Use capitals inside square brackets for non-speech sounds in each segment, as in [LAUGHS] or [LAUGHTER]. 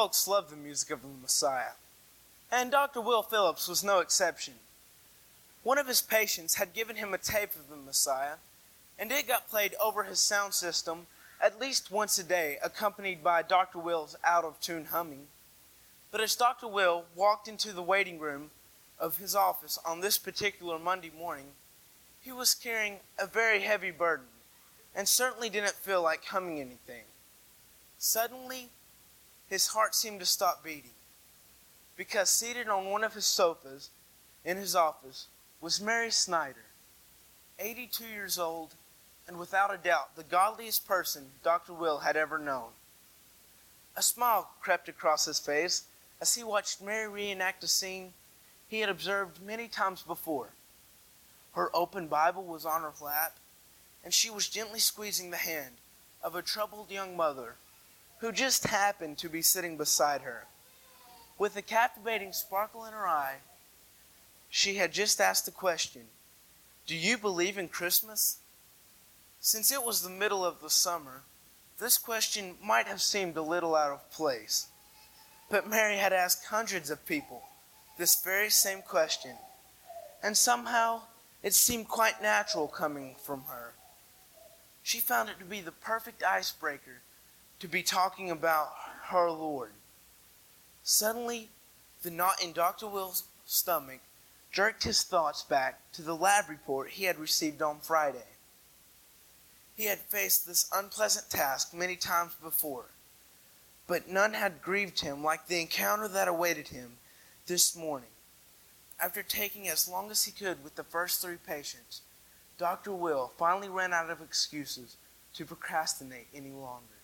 Folks love the music of the Messiah, and Dr. Will Phillips was no exception. One of his patients had given him a tape of the Messiah, and it got played over his sound system at least once a day, accompanied by Dr. Will's out of tune humming. But as Dr. Will walked into the waiting room of his office on this particular Monday morning, he was carrying a very heavy burden and certainly didn't feel like humming anything. Suddenly, his heart seemed to stop beating because seated on one of his sofas in his office was Mary Snyder, 82 years old and without a doubt the godliest person Dr. Will had ever known. A smile crept across his face as he watched Mary reenact a scene he had observed many times before. Her open Bible was on her lap, and she was gently squeezing the hand of a troubled young mother who just happened to be sitting beside her. With a captivating sparkle in her eye, she had just asked the question Do you believe in Christmas? Since it was the middle of the summer, this question might have seemed a little out of place. But Mary had asked hundreds of people this very same question, and somehow it seemed quite natural coming from her. She found it to be the perfect icebreaker to be talking about her Lord. Suddenly, the knot in Dr. Will's stomach jerked his thoughts back to the lab report he had received on Friday. He had faced this unpleasant task many times before, but none had grieved him like the encounter that awaited him this morning. After taking as long as he could with the first three patients, Dr. Will finally ran out of excuses to procrastinate any longer.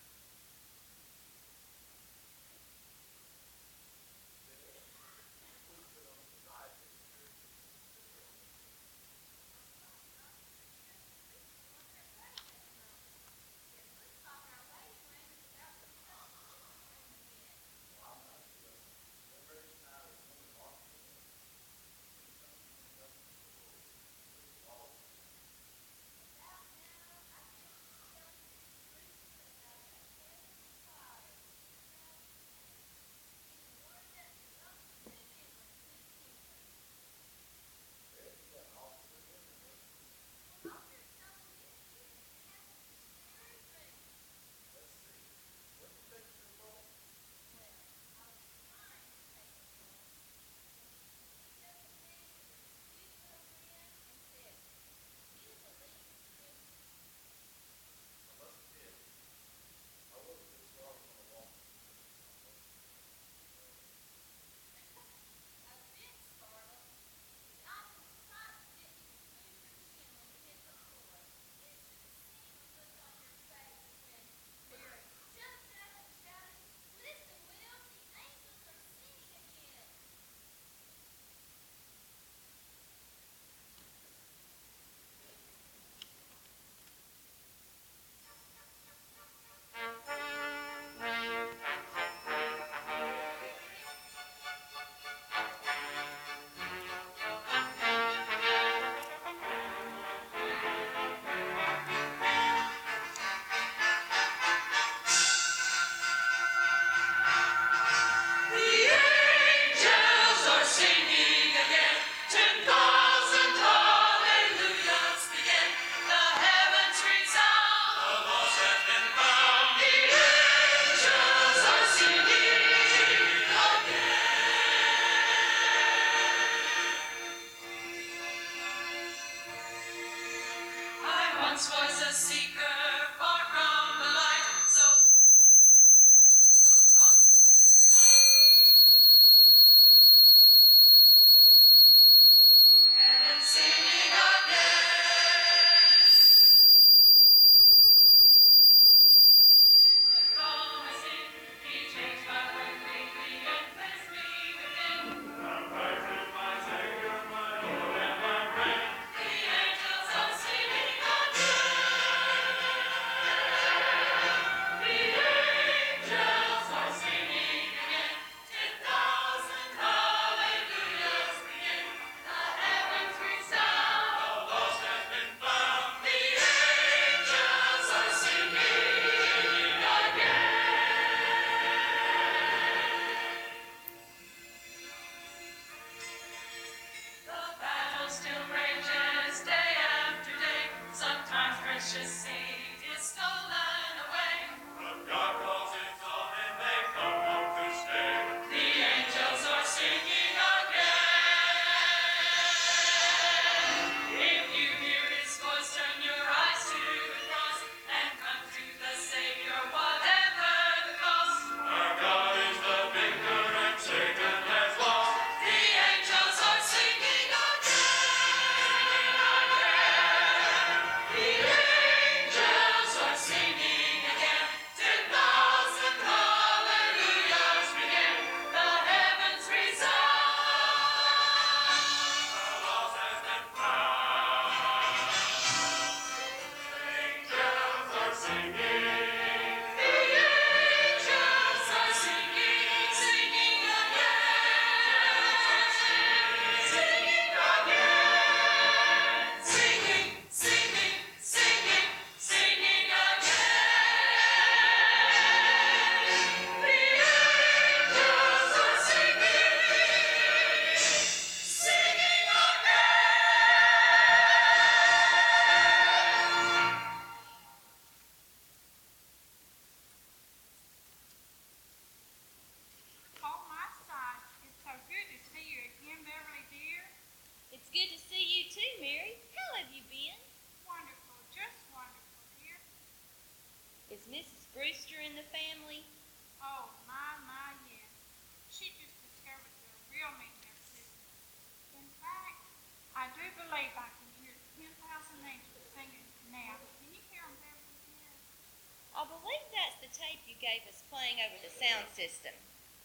You gave us playing over the sound system.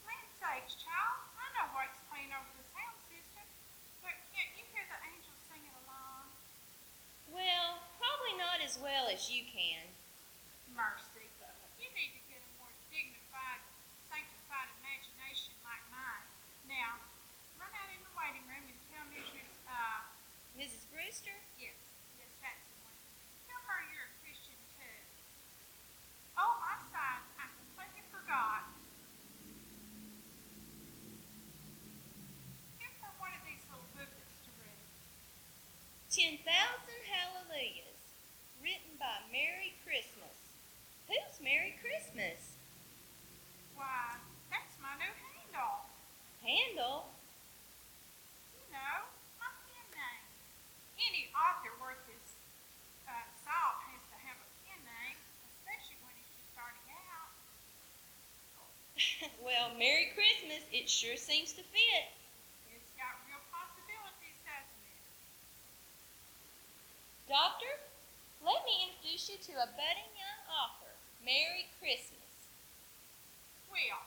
Land sakes, child. I know what's playing over the sound system. But can't you hear the angels singing along? Well, probably not as well as you can. Mercy. You need to get a more dignified, sanctified imagination like mine. Now, run out in the waiting room and tell Mrs. Uh, Mrs. Brewster? yes, yes, that's the one. Tell her you're a Christian too. Oh, my side, I completely forgot. Give her one of these little booklets to read. 10,000 Hallelujahs, written by Merry Christmas. Who's Merry Christmas? Why, that's my new handle. Handle? You know, my pen name. Any author worth his uh, salt has to have a pen name, especially when he's just starting out. [LAUGHS] well, Merry Christmas, it sure seems to fit. It's got real possibilities, doesn't it? Doctor, let me introduce you to a budding young author. Merry Christmas. Well,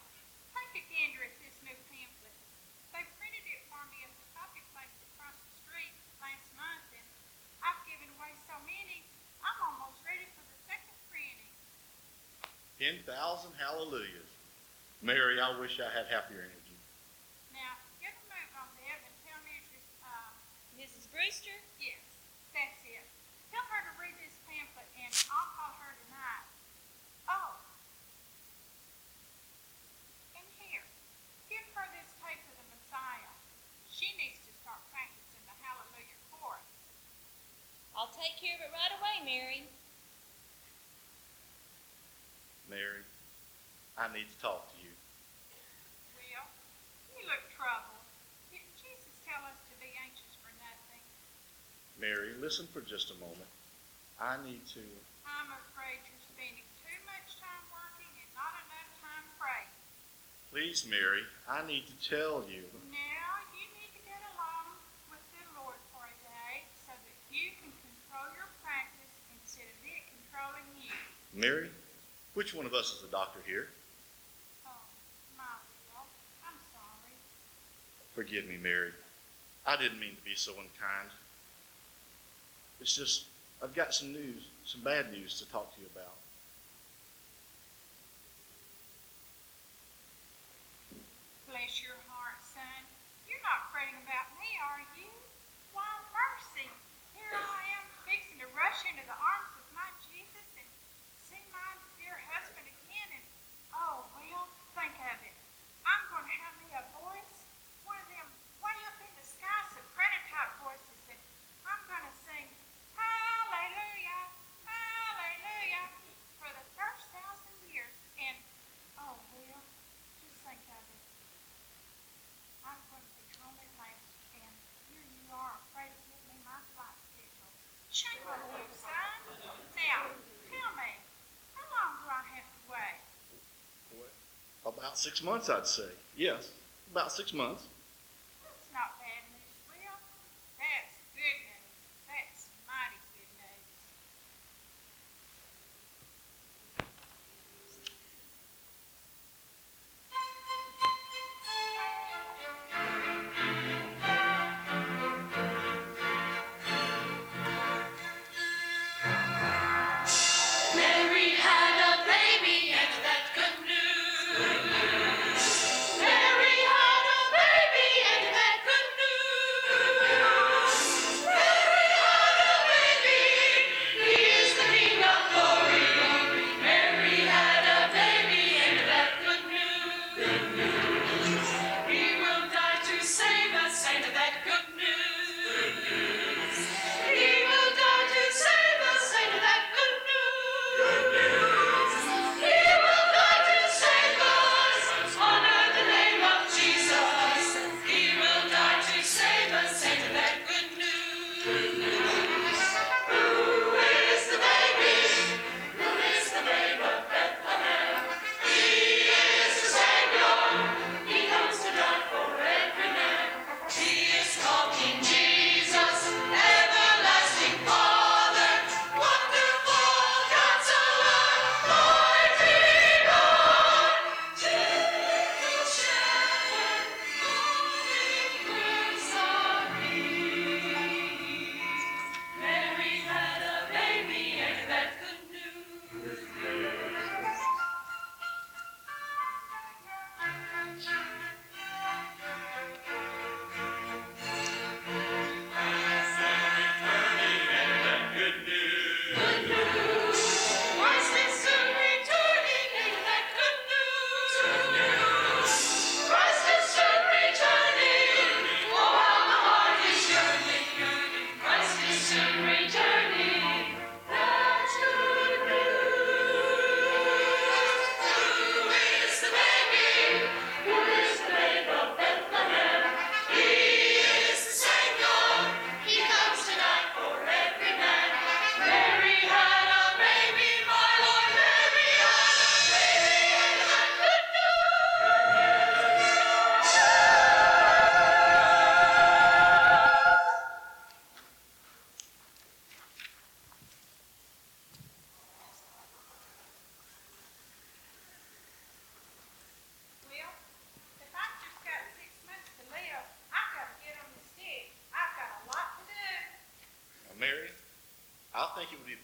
take a gander at this new pamphlet. They printed it for me at the copy place across the street last month, and I've given away so many, I'm almost ready for the second printing. 10,000 hallelujahs. Mary, I wish I had happier your energy. Now, get a move on, Bev, and tell Mrs. Uh, Mrs. Brewster? Yes, that's it. Tell her to read this pamphlet and I'll call her tonight. Oh. And here, give her this tape of the Messiah. She needs to start practicing the Hallelujah chorus. I'll take care of it right away, Mary. Mary, I need to talk to you. Will, you look troubled. Didn't Jesus tell us to be anxious for nothing? Mary, listen for just a moment. I need to. I'm afraid you're spending too much time working and not enough time praying. Please, Mary, I need to tell you. Now you need to get along with the Lord for a day so that you can control your practice instead of it controlling you. Mary, which one of us is the doctor here? Oh, my. I'm sorry. Forgive me, Mary. I didn't mean to be so unkind. It's just, I've got some news, some bad news to talk to you about. Bless your heart, son. You're not fretting about me, are you? Why, mercy. Here I am fixing to rush into the arms of my Jesus and see my dear husband again. And, oh, well, think of it. I'm going to have me a voice, one of them way up in the sky soprano type voices, and I'm going to sing Hallelujah, Hallelujah for the first thousand years. And, oh, well, just think of it. I'm going to be home at last, and here you are afraid to give me my flight schedule. Shame on you, son. Now, tell me, how long do I have to wait? About six months, I'd say. Yes, about six months.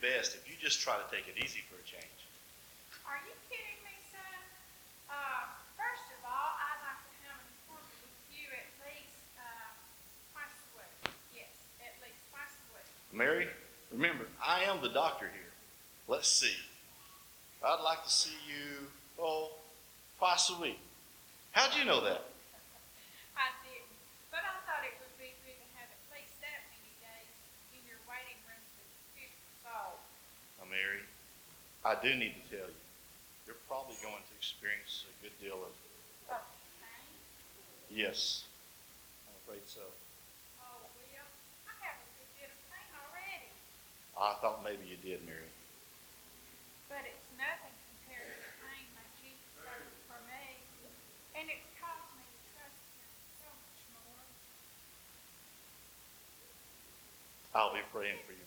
Best if you just try to take it easy for a change. Are you kidding me, son? Uh, first of all, I'd like to have an appointment with you at least uh, twice a week. Yes, at least twice a week. Mary, remember, I am the doctor here. Let's see. I'd like to see you, oh, twice a week. How'd you know that? I didn't, but I thought it would be good to have at least that many days in your waiting room for the future soul. Now, Mary, I do need to tell you, you're probably going to experience a good deal of, yes, I'm afraid so. Oh, Will, I have a good bit of pain already. I thought maybe you did, Mary. But it's nothing compared to the pain my Jesus suffered for me. And it's caused me to trust him so much more. I'll be praying for you,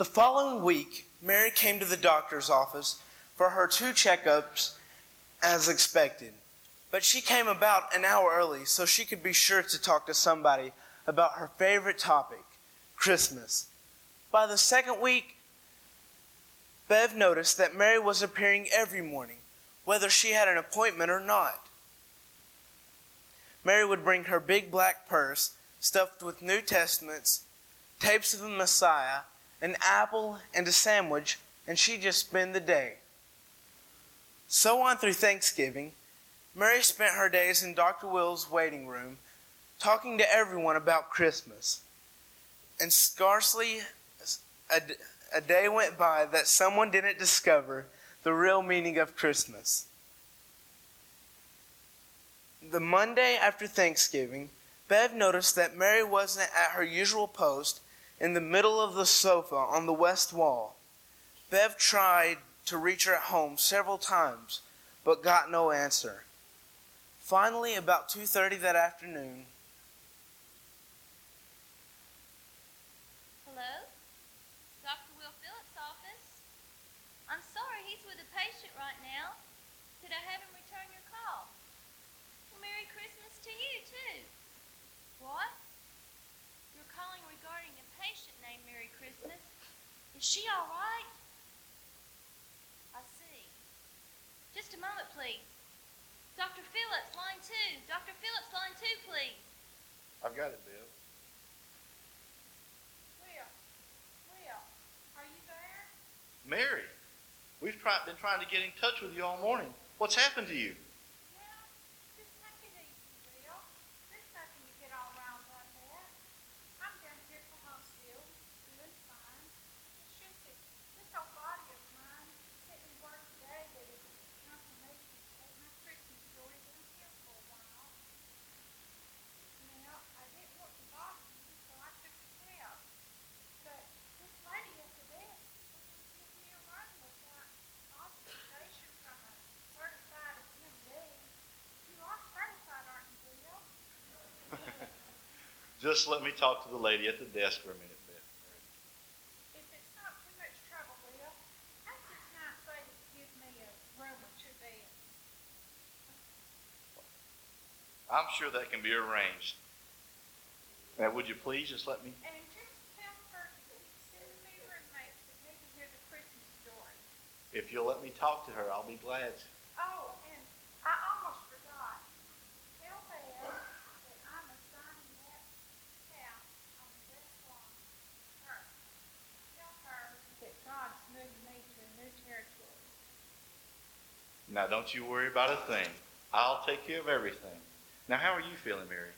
The following week, Mary came to the doctor's office for her two checkups as expected. But she came about an hour early so she could be sure to talk to somebody about her favorite topic, Christmas. By the second week, Bev noticed that Mary was appearing every morning, whether she had an appointment or not. Mary would bring her big black purse stuffed with New Testaments, tapes of the Messiah, an apple, and a sandwich, and she'd just spend the day. So on through Thanksgiving, Mary spent her days in Dr. Will's waiting room talking to everyone about Christmas. And scarcely a, a day went by that someone didn't discover the real meaning of Christmas. The Monday after Thanksgiving, Bev noticed that Mary wasn't at her usual post in the middle of the sofa on the west wall. Bev tried to reach her at home several times, but got no answer. Finally, about 2:30 that afternoon, Hello? Dr. Will Phillips' office? I'm sorry, he's with a patient right now. Could I have him return your call? Well, Merry Christmas to you, too. What? You're calling regarding a patient named Merry Christmas? Is she all right? I see. Just a moment, please. Dr. Phillips, line two. Dr. Phillips, line two, please. I've got it, Bill. Will, Will, are you there? Mary, we've been trying to get in touch with you all morning. What's happened to you? Yeah, just take it easy, Will. There's nothing to get all wound up at. I'm down here for Huntsville, doing fine. It's just that this old body of mine sent me word today that it's confirmation to take my Christmas story down here for a while. Now, I didn't want to bother you, so I took a cab. But this lady at the desk wouldn't give me a run without authorization from a certified MD. You are certified, aren't you, Bill? Just let me talk to the lady at the desk for a minute, Bill. If it's not too much trouble, Bill, ask this nice lady to give me a room or two beds. I'm sure that can be arranged. Now, would you please just let me? And just tell her to send me roommates that need to hear the Christmas story. If you'll let me talk to her, I'll be glad to. Oh, and I almost forgot. Tell Bev that I'm assigning that house on the west lawn. Her. Tell her that God's moved me to a new territory. Now, don't you worry about a thing. I'll take care of everything. Now, how are you feeling, Mary?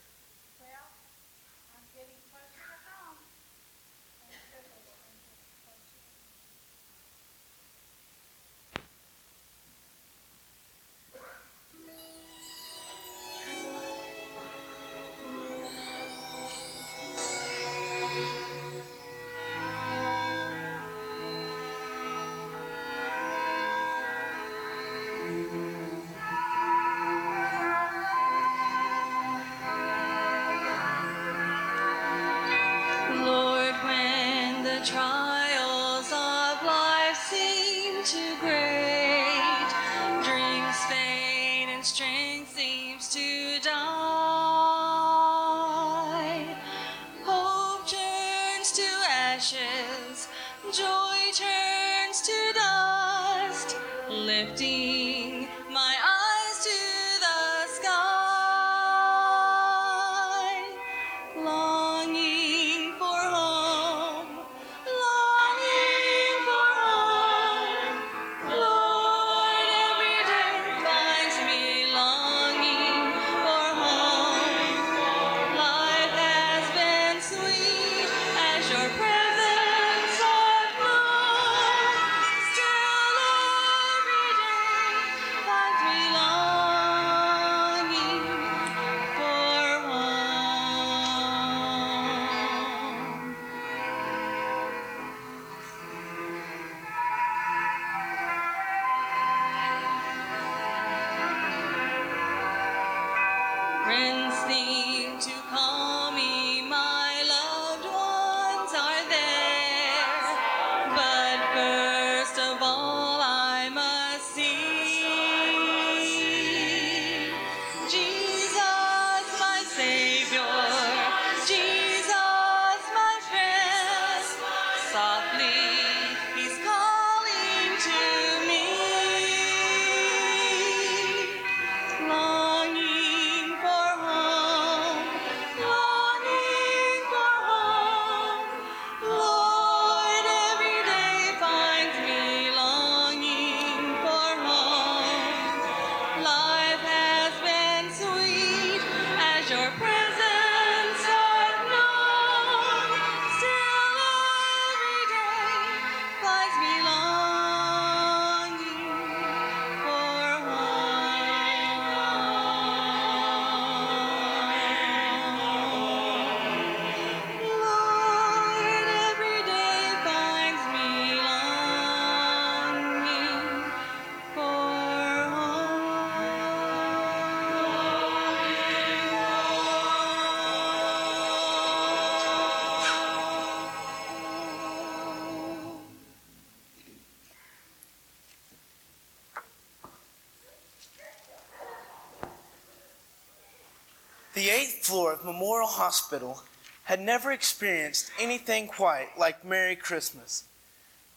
Memorial Hospital had never experienced anything quite like Merry Christmas.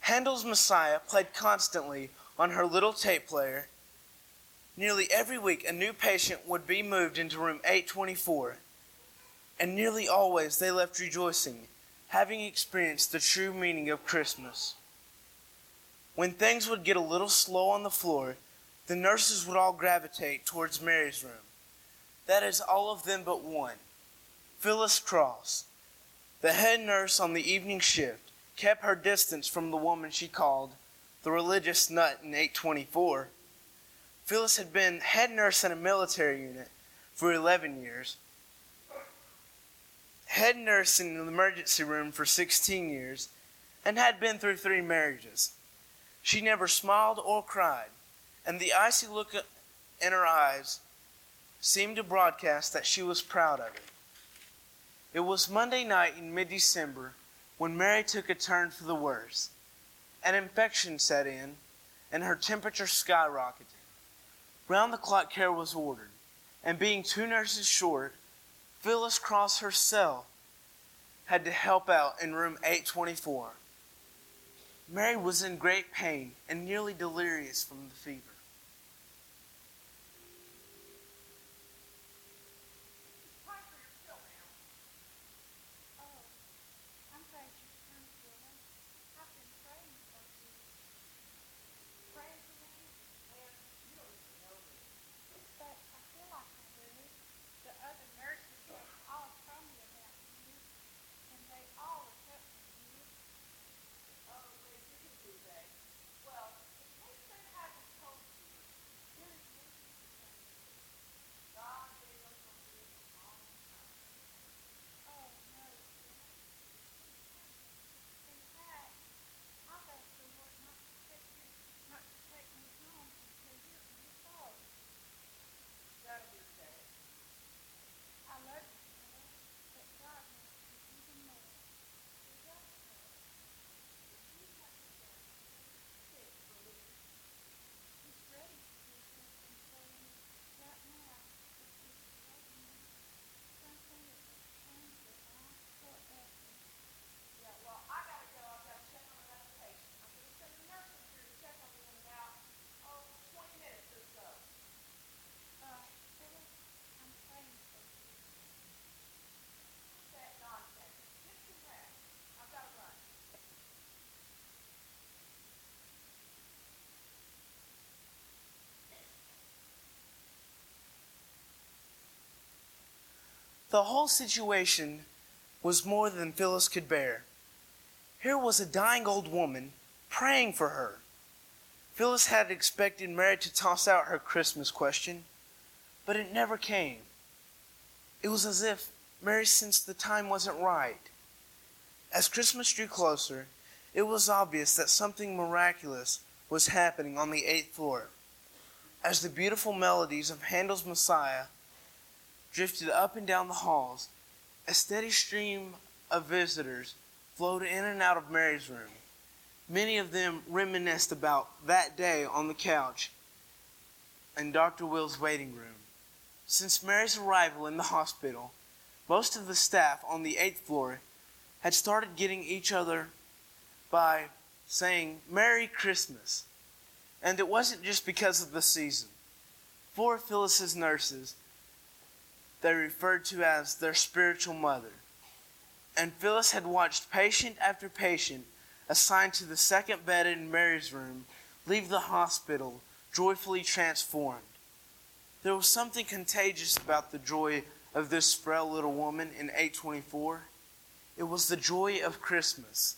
Handel's Messiah played constantly on her little tape player. Nearly every week, a new patient would be moved into room 824, and nearly always they left rejoicing, having experienced the true meaning of Christmas. When things would get a little slow on the floor, the nurses would all gravitate towards Mary's room. That is, all of them but one. Phyllis Cross, the head nurse on the evening shift, kept her distance from the woman she called the religious nut in 824. Phyllis had been head nurse in a military unit for 11 years, head nurse in an emergency room for 16 years, and had been through three marriages. She never smiled or cried, and the icy look in her eyes seemed to broadcast that she was proud of it. It was Monday night in mid December when Mary took a turn for the worse. An infection set in, and her temperature skyrocketed. Round the clock care was ordered, and being two nurses short, Phyllis Cross herself had to help out in room 824. Mary was in great pain and nearly delirious from the fever. Time for your pill now. Oh, I'm glad you turned, Willie. I've been praying for you. Praying for me? Well, you don't even know me. But I feel like I do. The other nurses have all told me about you, and they all are helping you. Oh, they do, do they? Well, in case they haven't told you, there is no secret from you. God gave us a ring a long time. Oh, no, Willie. In fact, I've asked the Lord not to take you, not to take me home until you're in the fall. That'll be okay. I love you, Willie, but God loves you even more. He does love you. If you have to get sick for me, He's ready to do something for you right now. If he's telling you something that will change your life forever. yeah, well, I gotta go. I've got to check on another patient. I'm gonna send a nurse in here to check on you in about, oh, 20 minutes or so. Uh, Phyllis, I'm praying for you. That nonsense. Get some rest. I've got to run. The whole situation was more than Phyllis could bear. Here was a dying old woman praying for her. Phyllis had expected Mary to toss out her Christmas question, but it never came. It was as if Mary sensed the time wasn't right. As Christmas drew closer, it was obvious that something miraculous was happening on the eighth floor. As the beautiful melodies of Handel's Messiah drifted up and down the halls, a steady stream of visitors flowed in and out of Mary's room. Many of them reminisced about that day on the couch in Dr. Will's waiting room. Since Mary's arrival in the hospital, most of the staff on the eighth floor had started getting each other by saying Merry Christmas. And it wasn't just because of the season. Four of Phyllis's nurses they referred to as their spiritual mother. And Phyllis had watched patient after patient assigned to the second bed in Mary's room leave the hospital joyfully transformed. There was something contagious about the joy of this frail little woman in 824. It was the joy of Christmas.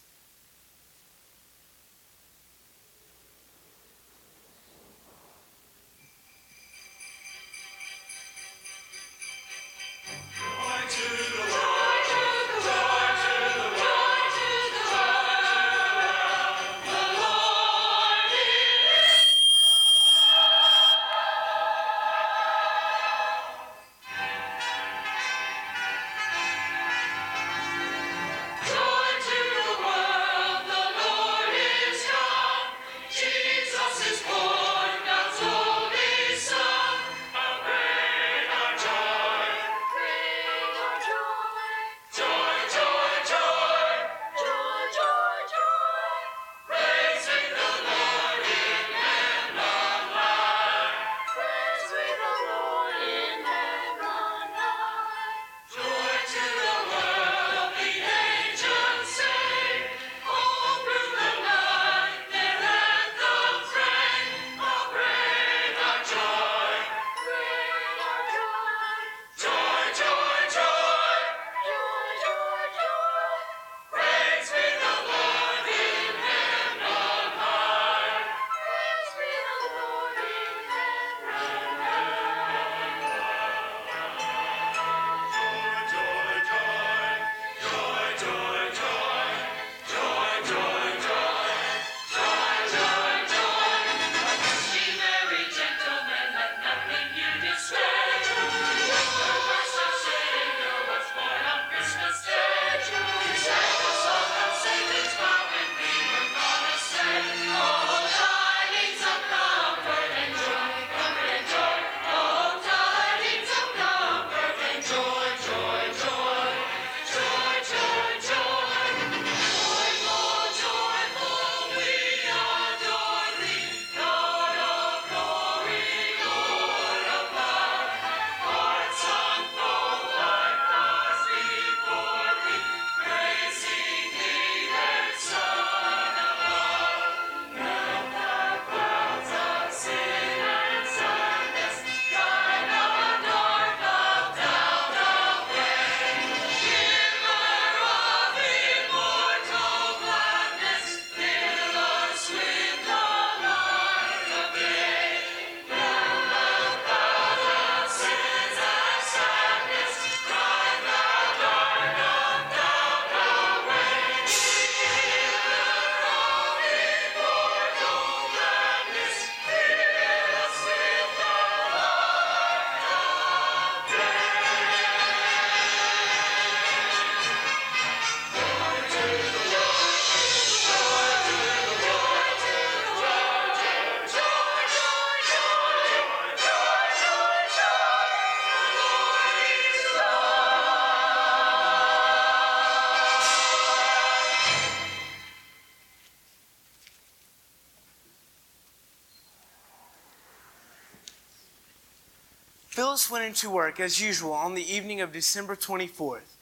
Phyllis went into work as usual on the evening of December 24th.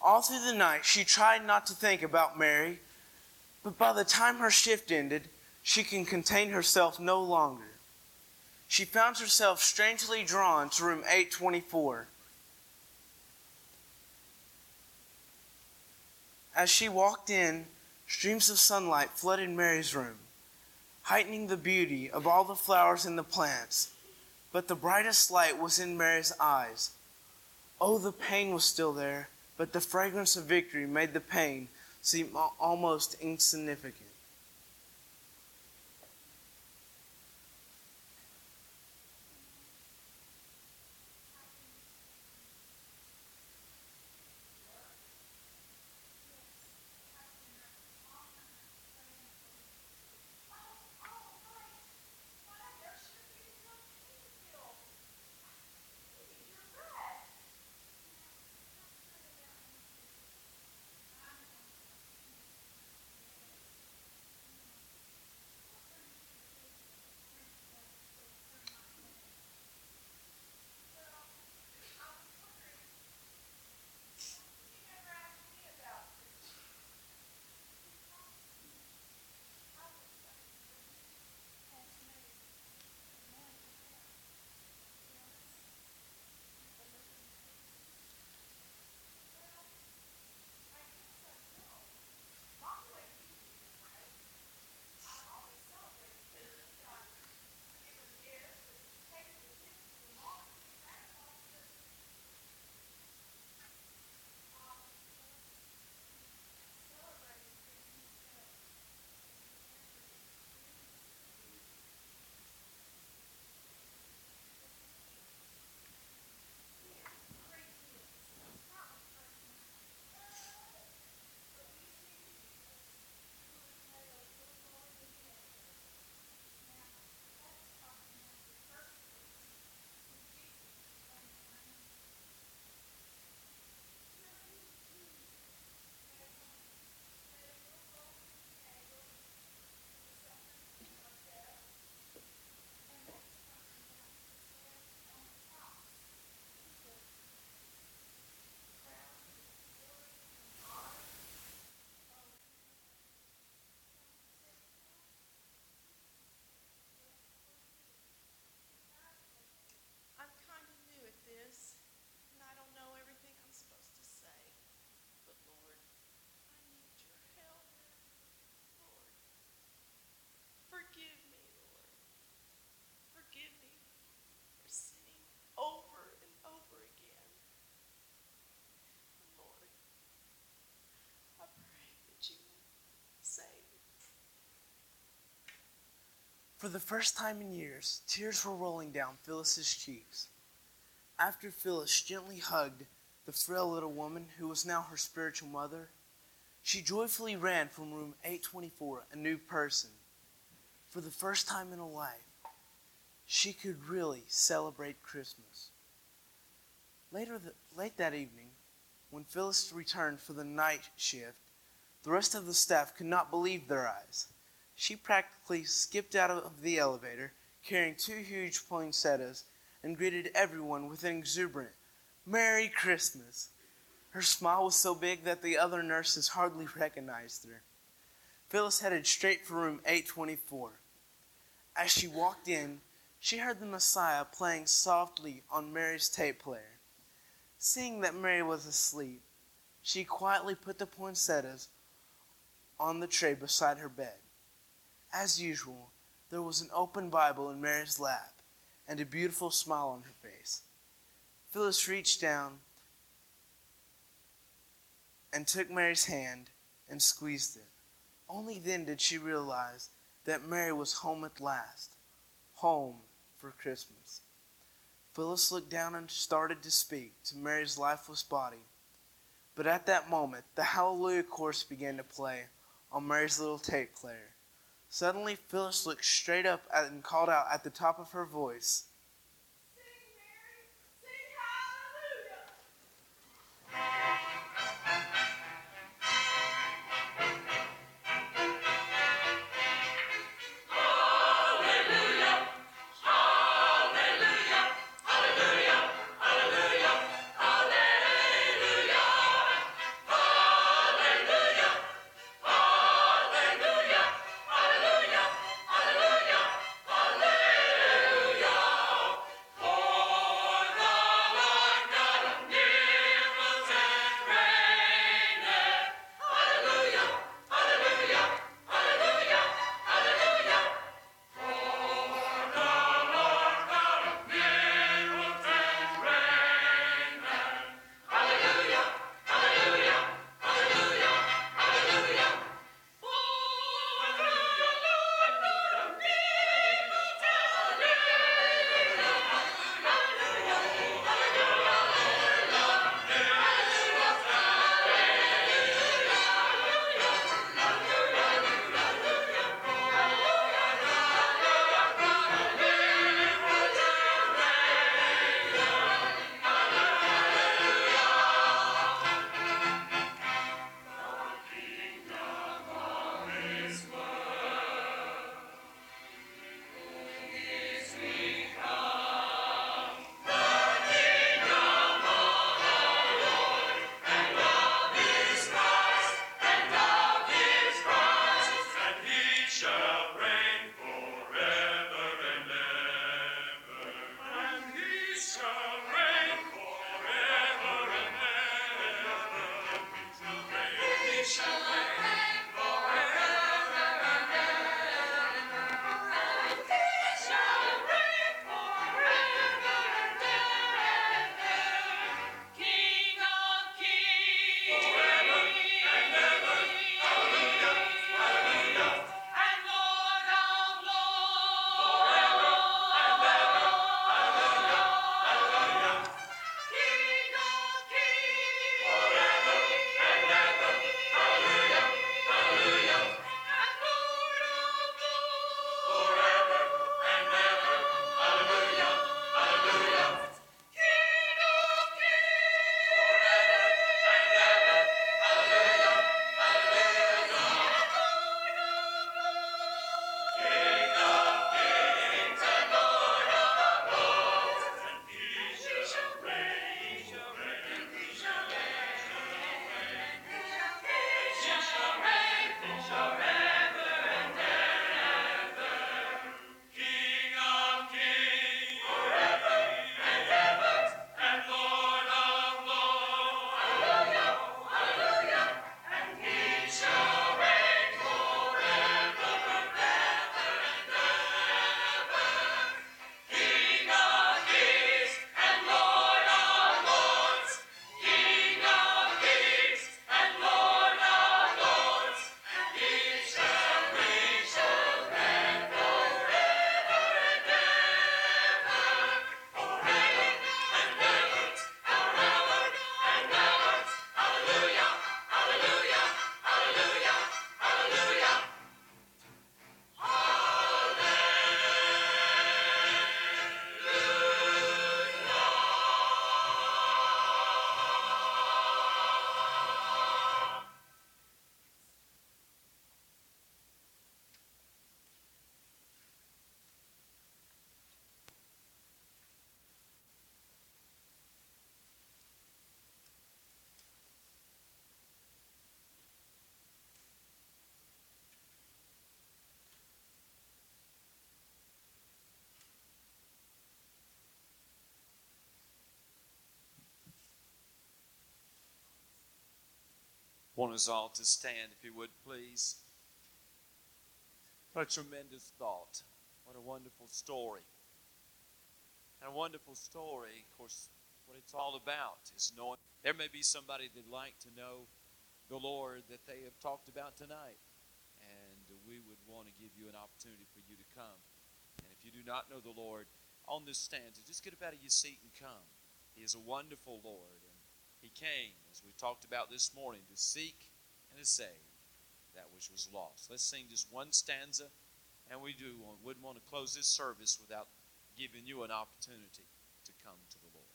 All through the night, she tried not to think about Mary, but by the time her shift ended, she can contain herself no longer. She found herself strangely drawn to room 824. As she walked in, streams of sunlight flooded Mary's room, heightening the beauty of all the flowers and the plants. But the brightest light was in Mary's eyes. Oh, the pain was still there, but the fragrance of victory made the pain seem almost insignificant. For the first time in years, tears were rolling down Phyllis's cheeks. After Phyllis gently hugged the frail little woman who was now her spiritual mother, she joyfully ran from room 824 a new person. For the first time in her life, she could really celebrate Christmas. Later, the, late that evening, when Phyllis returned for the night shift, the rest of the staff could not believe their eyes she practically skipped out of the elevator carrying two huge poinsettias and greeted everyone with an exuberant Merry Christmas. Her smile was so big that the other nurses hardly recognized her. Phyllis headed straight for room 824. As she walked in, she heard the Messiah playing softly on Mary's tape player. Seeing that Mary was asleep, she quietly put the poinsettias on the tray beside her bed. As usual, there was an open Bible in Mary's lap and a beautiful smile on her face. Phyllis reached down and took Mary's hand and squeezed it. Only then did she realize that Mary was home at last, home for Christmas. Phyllis looked down and started to speak to Mary's lifeless body. But at that moment, the Hallelujah chorus began to play on Mary's little tape player. Suddenly, Phyllis looked straight up and called out at the top of her voice, want us all to stand, if you would, please. What a tremendous thought. What a wonderful story. And a wonderful story, of course, what it's all about is knowing. There may be somebody that'd like to know the Lord that they have talked about tonight. And we would want to give you an opportunity for you to come. And if you do not know the Lord, on this stanza, just get up out of your seat and come. He is a wonderful Lord. He came, as we talked about this morning, to seek and to save that which was lost. Let's sing just one stanza, and we do wouldn't want to close this service without giving you an opportunity to come to the Lord.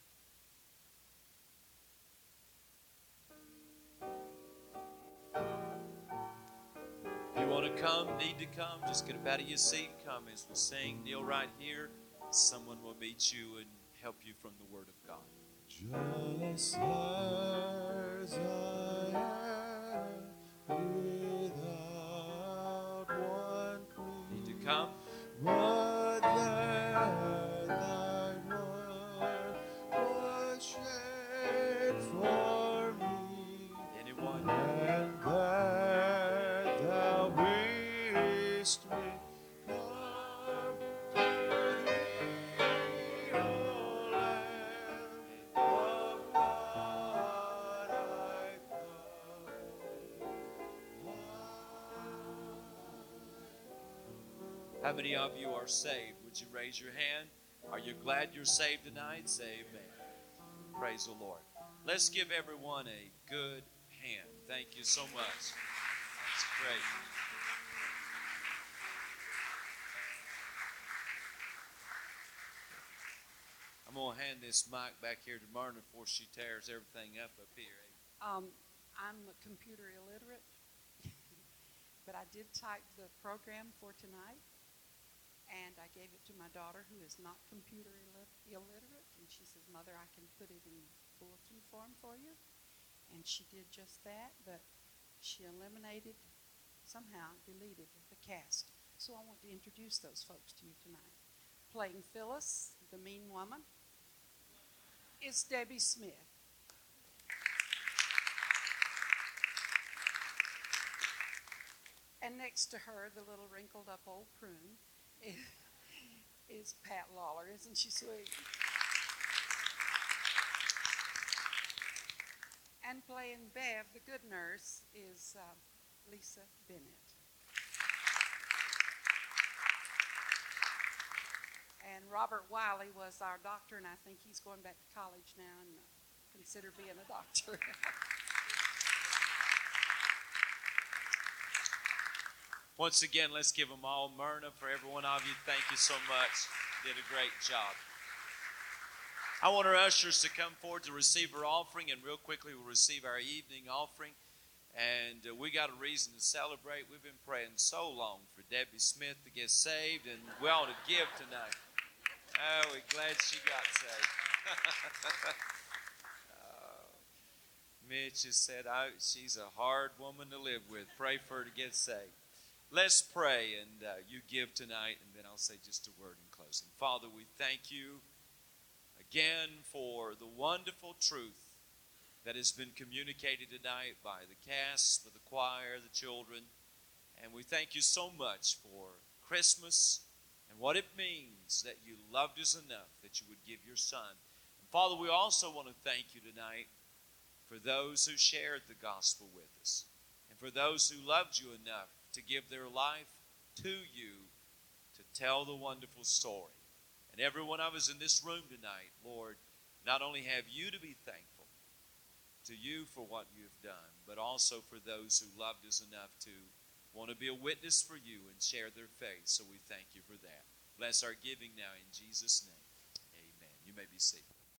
If you want to come, need to come, just get up out of your seat and come as we sing. Kneel right here. Someone will meet you and help you from the Word of God. Just as I am without one plea, Need to come. How many of you are saved? Would you raise your hand? Are you glad you're saved tonight? Say amen. Praise the Lord. Let's give everyone a good hand. Thank you so much. That's great. I'm going to hand this mic back here to Myrna before she tears everything up up here. Um, I'm a computer illiterate, [LAUGHS] but I did type the program for tonight, and I gave it to my daughter, who is not computer illit- illiterate, and she says, "Mother, I can put it in bulletin form for you," and she did just that. But she eliminated, somehow deleted the cast. So I want to introduce those folks to you tonight. Playing Phyllis, the mean woman, is Debbie Smith. And next to her, the little wrinkled up old prune, [LAUGHS] is, Pat Lawler. Isn't she sweet? And playing Bev, the good nurse, is uh, Lisa Bennett. And Robert Wiley was our doctor, and I think he's going back to college now and uh, consider being a doctor. [LAUGHS] Once again, let's give them all Myrna for every one of you. Thank you so much. Did a great job. I want our ushers to come forward to receive our offering, and real quickly we'll receive our evening offering. And uh, we got a reason to celebrate. We've been praying so long for Debbie Smith to get saved, and we ought to give tonight. Oh, we're glad she got saved. [LAUGHS] Uh, Mitch has said I, she's a hard woman to live with. Pray for her to get saved. Let's pray and uh, you give tonight, and then I'll say just a word in closing. Father, we thank you again for the wonderful truth that has been communicated tonight by the cast, by the choir, the children. And we thank you so much for Christmas and what it means that you loved us enough that you would give your Son. And Father, we also want to thank you tonight for those who shared the gospel with us and for those who loved you enough to give their life to you to tell the wonderful story. And every one of us in this room tonight, Lord, not only have you to be thankful to you for what you have done, but also for those who loved us enough to want to be a witness for you and share their faith. So we thank you for that. Bless our giving now in Jesus' name. Amen. You may be seated.